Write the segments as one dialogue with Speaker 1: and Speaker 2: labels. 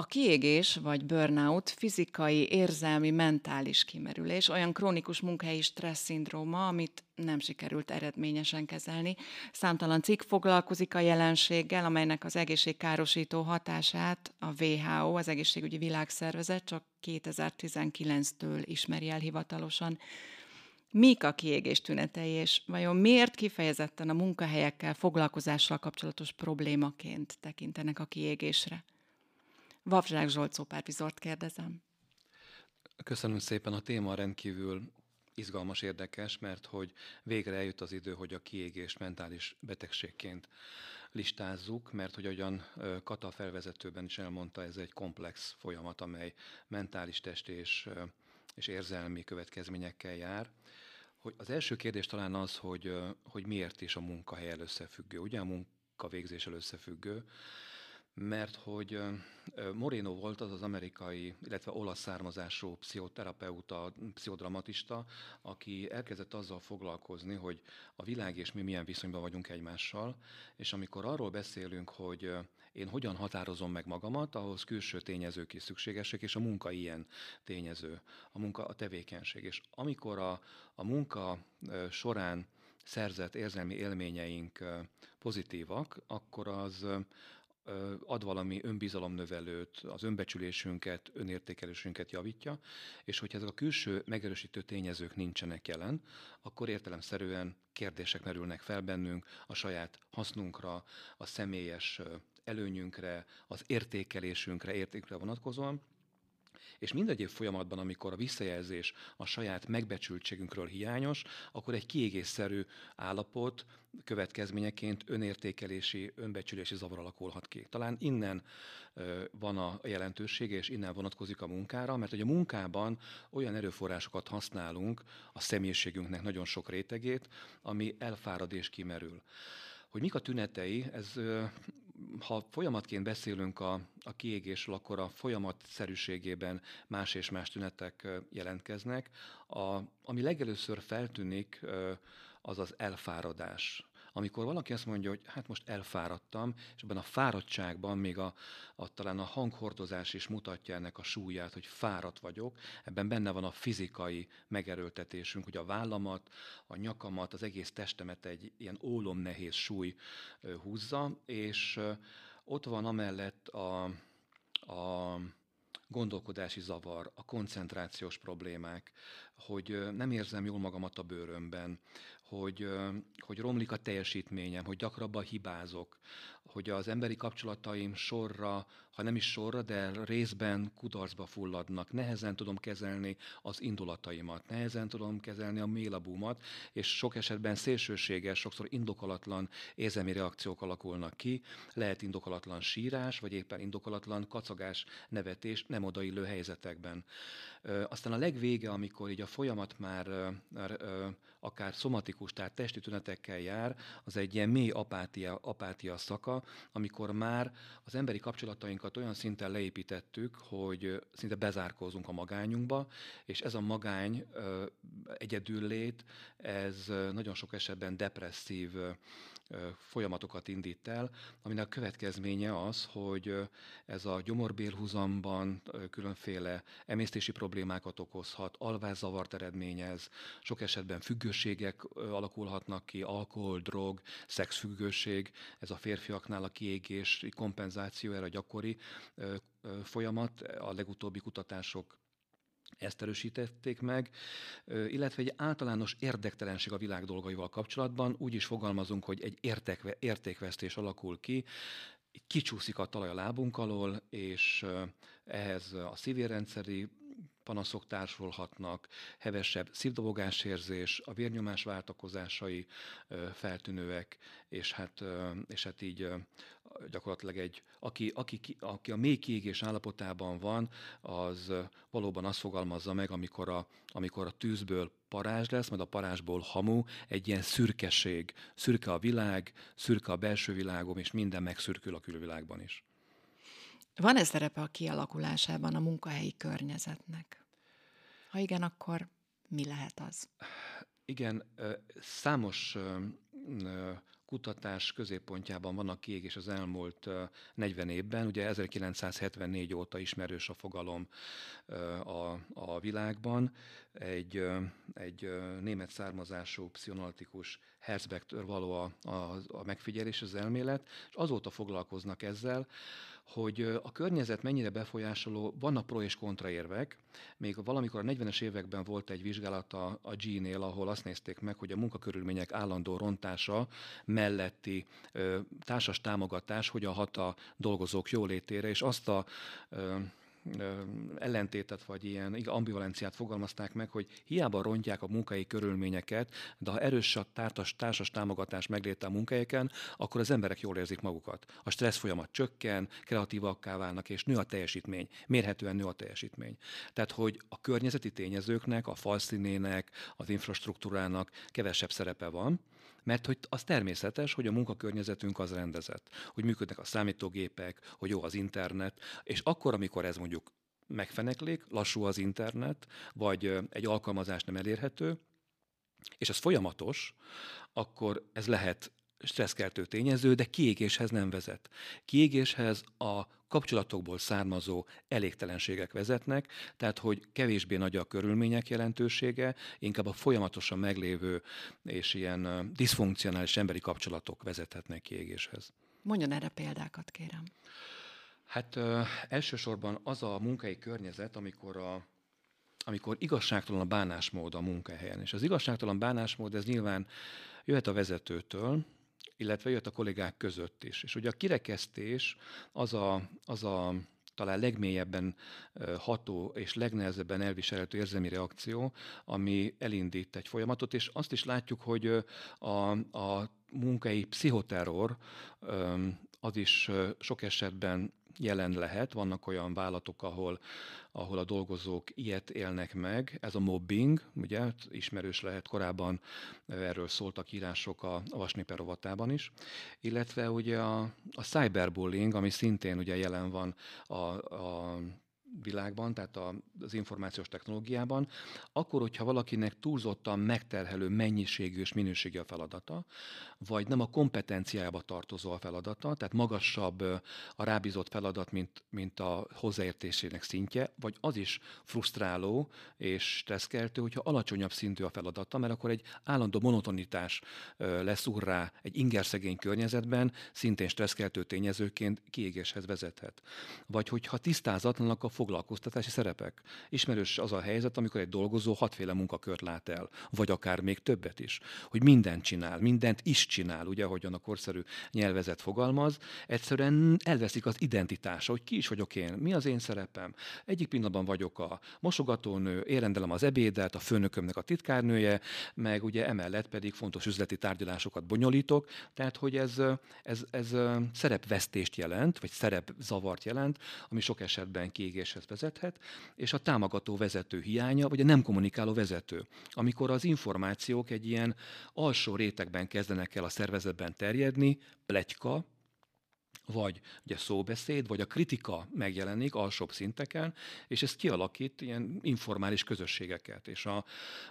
Speaker 1: A kiégés vagy burnout fizikai, érzelmi, mentális kimerülés, olyan krónikus munkahelyi stressz szindróma, amit nem sikerült eredményesen kezelni. Számtalan cikk foglalkozik a jelenséggel, amelynek az egészségkárosító hatását a WHO, az Egészségügyi Világszervezet csak 2019-től ismeri el hivatalosan. Mik a kiégés tünetei, és vajon miért kifejezetten a munkahelyekkel foglalkozással kapcsolatos problémaként tekintenek a kiégésre? Vavzsák Zsolt szópárvizort kérdezem.
Speaker 2: Köszönöm szépen, a téma rendkívül izgalmas, érdekes, mert hogy végre eljött az idő, hogy a kiégés mentális betegségként listázzuk, mert hogy ahogyan Kata felvezetőben is elmondta, ez egy komplex folyamat, amely mentális test és, és érzelmi következményekkel jár. Hogy az első kérdés talán az, hogy, hogy miért is a munkahelyel összefüggő. Ugye a munkavégzéssel összefüggő, mert hogy Moreno volt az az amerikai, illetve olasz származású pszichoterapeuta, pszichodramatista, aki elkezdett azzal foglalkozni, hogy a világ és mi milyen viszonyban vagyunk egymással, és amikor arról beszélünk, hogy én hogyan határozom meg magamat, ahhoz külső tényezők is szükségesek, és a munka ilyen tényező, a munka, a tevékenység. És amikor a, a munka során szerzett érzelmi élményeink pozitívak, akkor az ad valami önbizalomnövelőt, az önbecsülésünket, önértékelésünket javítja, és hogyha ezek a külső megerősítő tényezők nincsenek jelen, akkor értelemszerűen kérdések merülnek fel bennünk a saját hasznunkra, a személyes előnyünkre, az értékelésünkre, értékre vonatkozóan, és mindegyéb folyamatban, amikor a visszajelzés a saját megbecsültségünkről hiányos, akkor egy kiégésszerű állapot következményeként önértékelési, önbecsülési zavar alakulhat ki. Talán innen van a jelentősége, és innen vonatkozik a munkára, mert hogy a munkában olyan erőforrásokat használunk, a személyiségünknek nagyon sok rétegét, ami elfárad és kimerül. Hogy mik a tünetei, ez ha folyamatként beszélünk a, a kiégésről, akkor a folyamatszerűségében más és más tünetek jelentkeznek. A, ami legelőször feltűnik, az az elfáradás. Amikor valaki azt mondja, hogy hát most elfáradtam, és ebben a fáradtságban még a, a, talán a hanghordozás is mutatja ennek a súlyát, hogy fáradt vagyok, ebben benne van a fizikai megerőltetésünk, hogy a vállamat, a nyakamat, az egész testemet egy ilyen ólom nehéz súly húzza, és ott van amellett a, a gondolkodási zavar, a koncentrációs problémák, hogy nem érzem jól magamat a bőrömben, hogy, hogy romlik a teljesítményem, hogy gyakrabban hibázok, hogy az emberi kapcsolataim sorra, ha nem is sorra, de részben kudarcba fulladnak. Nehezen tudom kezelni az indulataimat, nehezen tudom kezelni a mélabúmat, és sok esetben szélsőséges, sokszor indokolatlan érzelmi reakciók alakulnak ki. Lehet indokolatlan sírás, vagy éppen indokolatlan kacagás, nevetés nem odaillő helyzetekben. Aztán a legvége, amikor így a folyamat már, akár szomatikus, tehát testi tünetekkel jár, az egy ilyen mély apátia, apátia szaka, amikor már az emberi kapcsolatainkat olyan szinten leépítettük, hogy szinte bezárkózunk a magányunkba, és ez a magány egyedüllét, ez nagyon sok esetben depresszív folyamatokat indít el, aminek a következménye az, hogy ez a gyomorbélhuzamban különféle emésztési problémákat okozhat, alvászavart eredményez, sok esetben függőségek alakulhatnak ki, alkohol, drog, szexfüggőség, ez a férfiaknál a kiégés kompenzáció, erre gyakori folyamat, a legutóbbi kutatások ezt erősítették meg, illetve egy általános érdektelenség a világ dolgaival kapcsolatban. Úgy is fogalmazunk, hogy egy értékve, értékvesztés alakul ki, kicsúszik a talaj a lábunk alól, és ehhez a szívérrendszeri panaszok társulhatnak, hevesebb szívdobogásérzés, a vérnyomás váltakozásai feltűnőek, és hát, és hát így gyakorlatilag egy, aki, aki, aki a mély kiégés állapotában van, az valóban azt fogalmazza meg, amikor a, amikor a tűzből parázs lesz, majd a parázsból hamu, egy ilyen szürkeség. Szürke a világ, szürke a belső világom, és minden megszürkül a külvilágban is.
Speaker 1: Van-e szerepe a kialakulásában a munkahelyi környezetnek? Ha igen, akkor mi lehet az?
Speaker 2: Igen, számos kutatás középpontjában van a kiégés az elmúlt 40 évben. Ugye 1974 óta ismerős a fogalom a, a világban. Egy, egy német származású pszichonalitikus Herzbergtől való a, a, a megfigyelés, az elmélet, és azóta foglalkoznak ezzel, hogy a környezet mennyire befolyásoló, vannak pro és kontra érvek. Még valamikor a 40-es években volt egy vizsgálata a G-nél, ahol azt nézték meg, hogy a munkakörülmények állandó rontása melletti ö, társas támogatás hogyan hat a dolgozók jólétére, és azt a ö, ellentétet, vagy ilyen ambivalenciát fogalmazták meg, hogy hiába rontják a munkai körülményeket, de ha erős a társas, társas támogatás megléte a munkahelyeken, akkor az emberek jól érzik magukat. A stressz folyamat csökken, kreatívakká válnak, és nő a teljesítmény. Mérhetően nő a teljesítmény. Tehát, hogy a környezeti tényezőknek, a falszínének, az infrastruktúrának kevesebb szerepe van, mert hogy az természetes, hogy a munkakörnyezetünk az rendezett, hogy működnek a számítógépek, hogy jó az internet, és akkor, amikor ez mondjuk megfeneklik, lassú az internet, vagy egy alkalmazás nem elérhető, és ez folyamatos, akkor ez lehet stresszkeltő tényező, de kiégéshez nem vezet. Kiégéshez a kapcsolatokból származó elégtelenségek vezetnek, tehát hogy kevésbé nagy a körülmények jelentősége, inkább a folyamatosan meglévő és ilyen diszfunkcionális emberi kapcsolatok vezethetnek kiégéshez.
Speaker 1: Mondjon erre példákat, kérem.
Speaker 2: Hát ö, elsősorban az a munkai környezet, amikor a amikor igazságtalan a bánásmód a munkahelyen. És az igazságtalan bánásmód, ez nyilván jöhet a vezetőtől, illetve jött a kollégák között is. És ugye a kirekesztés az a, az a talán legmélyebben ható és legnehezebben elviselhető érzelmi reakció, ami elindít egy folyamatot, és azt is látjuk, hogy a, a munkai pszichoterror az is sok esetben jelen lehet. Vannak olyan vállalatok, ahol, ahol a dolgozók ilyet élnek meg. Ez a mobbing, ugye, ismerős lehet korábban, erről szóltak írások a, a Vasniper rovatában is. Illetve ugye a, a cyberbullying, ami szintén ugye jelen van a, a világban, tehát az információs technológiában, akkor, hogyha valakinek túlzottan megterhelő mennyiségű és minőségi a feladata, vagy nem a kompetenciájába tartozó a feladata, tehát magasabb a rábízott feladat, mint, mint a hozzáértésének szintje, vagy az is frusztráló és stresszkeltő, hogyha alacsonyabb szintű a feladata, mert akkor egy állandó monotonitás lesz urrá egy ingerszegény környezetben, szintén stresszkeltő tényezőként kiégéshez vezethet. Vagy hogyha tisztázatlanak a foglalkoztatási szerepek. Ismerős az a helyzet, amikor egy dolgozó hatféle munkakört lát el, vagy akár még többet is. Hogy mindent csinál, mindent is csinál, ugye, ahogyan a korszerű nyelvezet fogalmaz, egyszerűen elveszik az identitása, hogy ki is vagyok én, mi az én szerepem. Egyik pillanatban vagyok a mosogatónő, érendelem az ebédet, a főnökömnek a titkárnője, meg ugye emellett pedig fontos üzleti tárgyalásokat bonyolítok, tehát hogy ez, ez, ez szerepvesztést jelent, vagy szerepzavart jelent, ami sok esetben kiégéshez vezethet, és a támogató vezető hiánya, vagy a nem kommunikáló vezető, amikor az információk egy ilyen alsó rétegben kezdenek el a szervezetben terjedni, pletyka, vagy ugye szóbeszéd, vagy a kritika megjelenik alsóbb szinteken, és ez kialakít ilyen informális közösségeket. És a,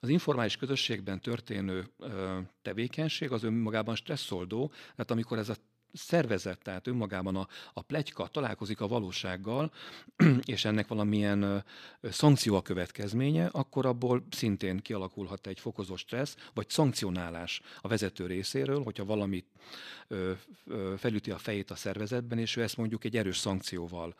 Speaker 2: az informális közösségben történő ö, tevékenység az önmagában stresszoldó, tehát amikor ez a szervezet, tehát önmagában a, a plegyka találkozik a valósággal, és ennek valamilyen szankció a következménye, akkor abból szintén kialakulhat egy fokozó stressz, vagy szankcionálás a vezető részéről, hogyha valamit felüti a fejét a szervezetben, és ő ezt mondjuk egy erős szankcióval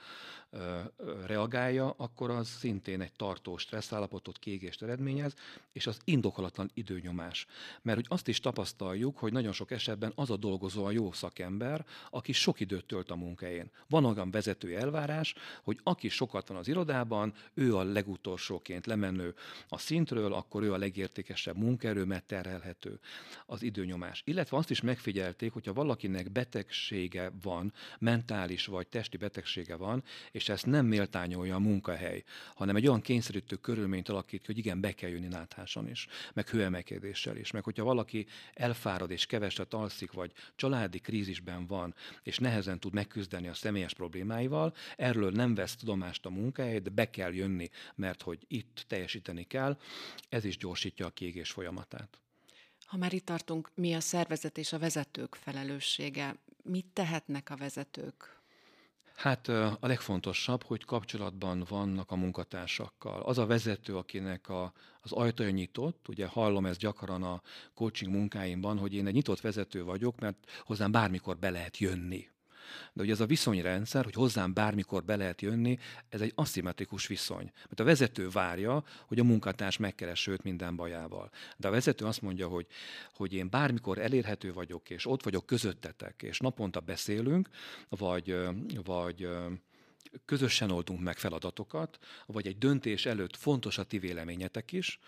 Speaker 2: reagálja, akkor az szintén egy tartós stresszállapotot, kiégést eredményez, és az indokolatlan időnyomás. Mert hogy azt is tapasztaljuk, hogy nagyon sok esetben az a dolgozó a jó szakember, aki sok időt tölt a munkahelyén. Van olyan vezető elvárás, hogy aki sokat van az irodában, ő a legutolsóként lemenő a szintről, akkor ő a legértékesebb munkaerő, mert terhelhető az időnyomás. Illetve azt is megfigyelték, hogyha valakinek betegsége van, mentális vagy testi betegsége van, és ezt nem méltányolja a munkahely, hanem egy olyan kényszerítő körülményt alakít hogy igen, be kell jönni nátháson is, meg hőemelkedéssel is, meg hogyha valaki elfárad és keveset alszik, vagy családi krízisben van, és nehezen tud megküzdeni a személyes problémáival, erről nem vesz tudomást a munkahely, de be kell jönni, mert hogy itt teljesíteni kell, ez is gyorsítja a kiégés folyamatát.
Speaker 1: Ha már itt tartunk, mi a szervezet és a vezetők felelőssége? Mit tehetnek a vezetők?
Speaker 2: Hát a legfontosabb, hogy kapcsolatban vannak a munkatársakkal. Az a vezető, akinek a, az ajtaja nyitott, ugye hallom ezt gyakran a coaching munkáimban, hogy én egy nyitott vezető vagyok, mert hozzám bármikor be lehet jönni. De ugye ez a viszonyrendszer, hogy hozzám bármikor be lehet jönni, ez egy aszimmetrikus viszony. Mert a vezető várja, hogy a munkatárs megkeres őt minden bajával. De a vezető azt mondja, hogy, hogy én bármikor elérhető vagyok, és ott vagyok közöttetek, és naponta beszélünk, vagy, vagy közösen oldunk meg feladatokat, vagy egy döntés előtt fontos a ti véleményetek is,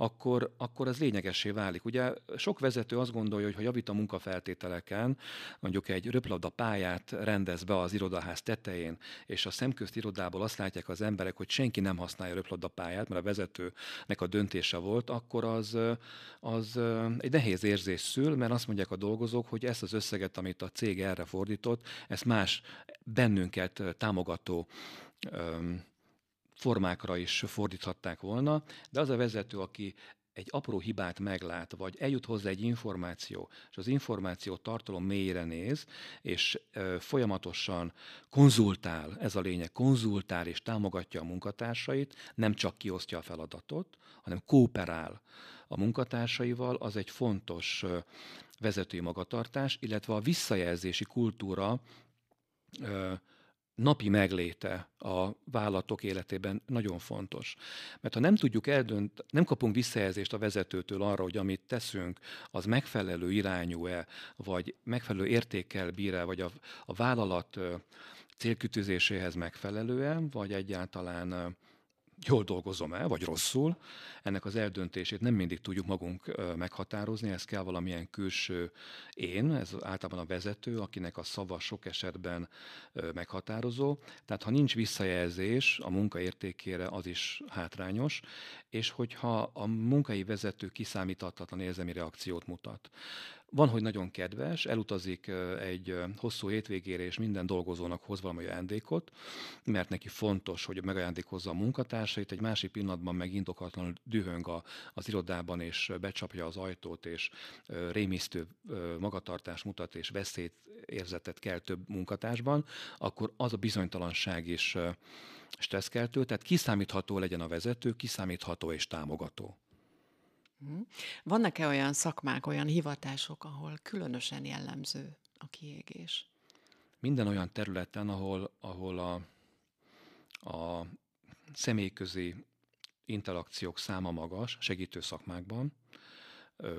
Speaker 2: akkor, akkor ez lényegessé válik. Ugye sok vezető azt gondolja, hogy ha javít a munkafeltételeken, mondjuk egy röplabda pályát rendez be az irodaház tetején, és a szemközt irodából azt látják az emberek, hogy senki nem használja röplabda pályát, mert a vezetőnek a döntése volt, akkor az, az egy nehéz érzés szül, mert azt mondják a dolgozók, hogy ezt az összeget, amit a cég erre fordított, ezt más bennünket támogató formákra is fordíthatták volna, de az a vezető, aki egy apró hibát meglát, vagy eljut hozzá egy információ, és az információ tartalom mélyre néz, és ö, folyamatosan konzultál, ez a lényeg, konzultál és támogatja a munkatársait, nem csak kiosztja a feladatot, hanem kooperál a munkatársaival, az egy fontos ö, vezetői magatartás, illetve a visszajelzési kultúra ö, napi megléte a vállalatok életében nagyon fontos. Mert ha nem tudjuk eldönt, nem kapunk visszajelzést a vezetőtől arra, hogy amit teszünk, az megfelelő irányú-e, vagy megfelelő értékkel bír-e, vagy a, a vállalat célkütőzéséhez megfelelően, vagy egyáltalán jól dolgozom el, vagy rosszul. Ennek az eldöntését nem mindig tudjuk magunk meghatározni, ez kell valamilyen külső én, ez általában a vezető, akinek a szava sok esetben meghatározó. Tehát ha nincs visszajelzés a munka értékére, az is hátrányos, és hogyha a munkai vezető kiszámíthatatlan érzelmi reakciót mutat, van, hogy nagyon kedves, elutazik egy hosszú hétvégére, és minden dolgozónak hoz valami ajándékot, mert neki fontos, hogy megajándékozza a munkatársait, egy másik pillanatban meg indokatlanul dühöng a, az irodában, és becsapja az ajtót, és rémisztő magatartást mutat, és érzetet kell több munkatársban, akkor az a bizonytalanság is stresszkeltő, tehát kiszámítható legyen a vezető, kiszámítható és támogató.
Speaker 1: Mhm. Vannak-e olyan szakmák, olyan hivatások, ahol különösen jellemző a kiégés?
Speaker 2: Minden olyan területen, ahol, ahol a, a személyközi interakciók száma magas, segítő szakmákban,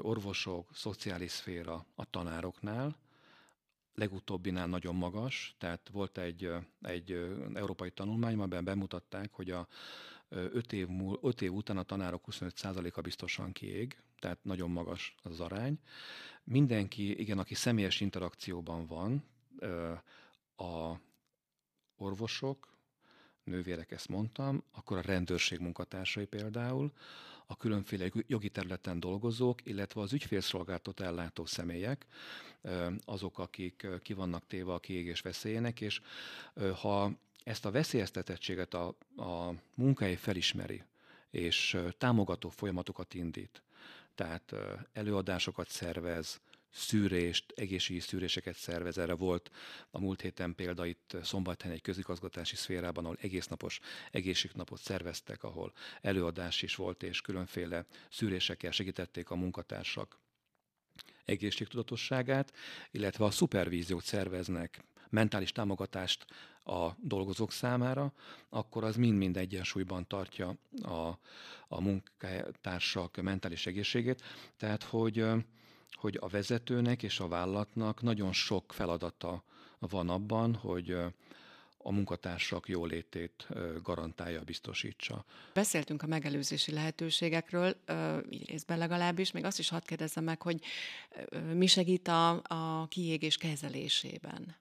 Speaker 2: orvosok, szociális szféra a tanároknál, legutóbbinál nagyon magas, tehát volt egy, egy európai tanulmány, amiben bemutatták, hogy a öt év, múl, öt év után a tanárok 25%-a biztosan kiég, tehát nagyon magas az arány. Mindenki, igen, aki személyes interakcióban van, a orvosok, nővérek ezt mondtam, akkor a rendőrség munkatársai például, a különféle jogi területen dolgozók, illetve az ügyfélszolgáltat ellátó személyek, azok, akik ki vannak téve a kiégés veszélyének, és ha ezt a veszélyeztetettséget a, a munkahely felismeri, és támogató folyamatokat indít. Tehát előadásokat szervez, szűrést, egészségügyi szűréseket szervez. Erre volt a múlt héten példa itt Szombathelyen egy közigazgatási szférában, ahol egésznapos egészségnapot szerveztek, ahol előadás is volt, és különféle szűrésekkel segítették a munkatársak egészségtudatosságát, illetve a szupervíziót szerveznek, mentális támogatást a dolgozók számára, akkor az mind-mind egyensúlyban tartja a, a munkatársak mentális egészségét. Tehát, hogy, hogy a vezetőnek és a vállalatnak nagyon sok feladata van abban, hogy a munkatársak jólétét garantálja, biztosítsa.
Speaker 1: Beszéltünk a megelőzési lehetőségekről, így részben legalábbis, még azt is hadd kérdezzem meg, hogy mi segít a, a kiégés kezelésében?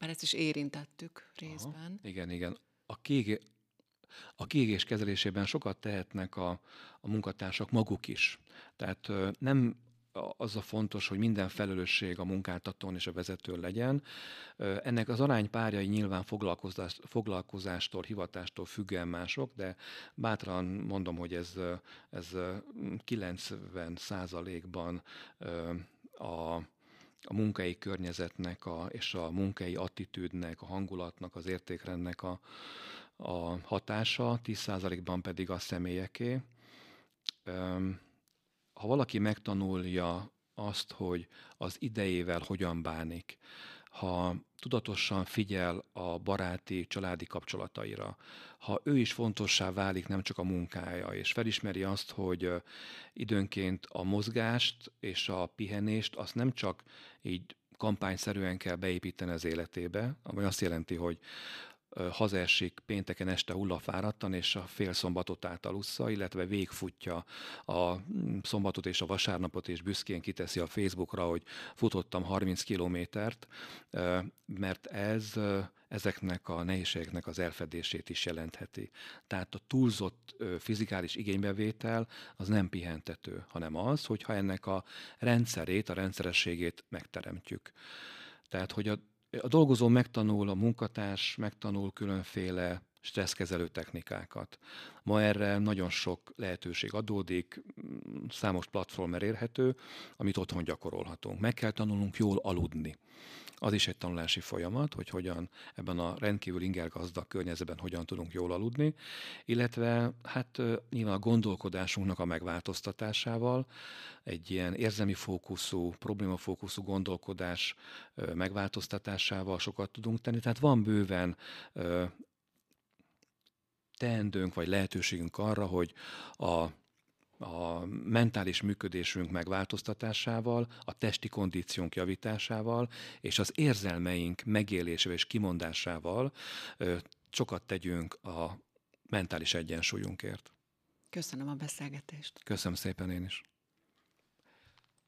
Speaker 1: Mert ezt is érintettük részben. Aha,
Speaker 2: igen, igen. A, kiégé, a kiégés kezelésében sokat tehetnek a, a munkatársak maguk is. Tehát nem az a fontos, hogy minden felelősség a munkáltatón és a vezetőn legyen. Ennek az aránypárjai nyilván foglalkozás, foglalkozástól, hivatástól függően mások, de bátran mondom, hogy ez, ez 90 százalékban a a munkai környezetnek a, és a munkai attitűdnek, a hangulatnak, az értékrendnek a, a hatása, 10%-ban pedig a személyeké. Ha valaki megtanulja azt, hogy az idejével hogyan bánik, ha tudatosan figyel a baráti, családi kapcsolataira, ha ő is fontossá válik, nem csak a munkája, és felismeri azt, hogy időnként a mozgást és a pihenést azt nem csak így kampányszerűen kell beépíteni az életébe, ami azt jelenti, hogy hazaesik pénteken este hullafáradtan, és a fél szombatot átalussza, illetve végfutja a mm, szombatot és a vasárnapot, és büszkén kiteszi a Facebookra, hogy futottam 30 kilométert, mert ez ezeknek a nehézségeknek az elfedését is jelentheti. Tehát a túlzott fizikális igénybevétel az nem pihentető, hanem az, hogyha ennek a rendszerét, a rendszerességét megteremtjük. Tehát, hogy a a dolgozó megtanul, a munkatárs megtanul különféle stresszkezelő technikákat. Ma erre nagyon sok lehetőség adódik, számos platform érhető, amit otthon gyakorolhatunk. Meg kell tanulnunk jól aludni az is egy tanulási folyamat, hogy hogyan ebben a rendkívül ingergazdag környezetben hogyan tudunk jól aludni, illetve hát nyilván a gondolkodásunknak a megváltoztatásával, egy ilyen érzelmi fókuszú, problémafókuszú gondolkodás megváltoztatásával sokat tudunk tenni. Tehát van bőven teendőnk vagy lehetőségünk arra, hogy a a mentális működésünk megváltoztatásával, a testi kondíciónk javításával és az érzelmeink megélésével és kimondásával sokat tegyünk a mentális egyensúlyunkért.
Speaker 1: Köszönöm a beszélgetést.
Speaker 2: Köszönöm szépen én is.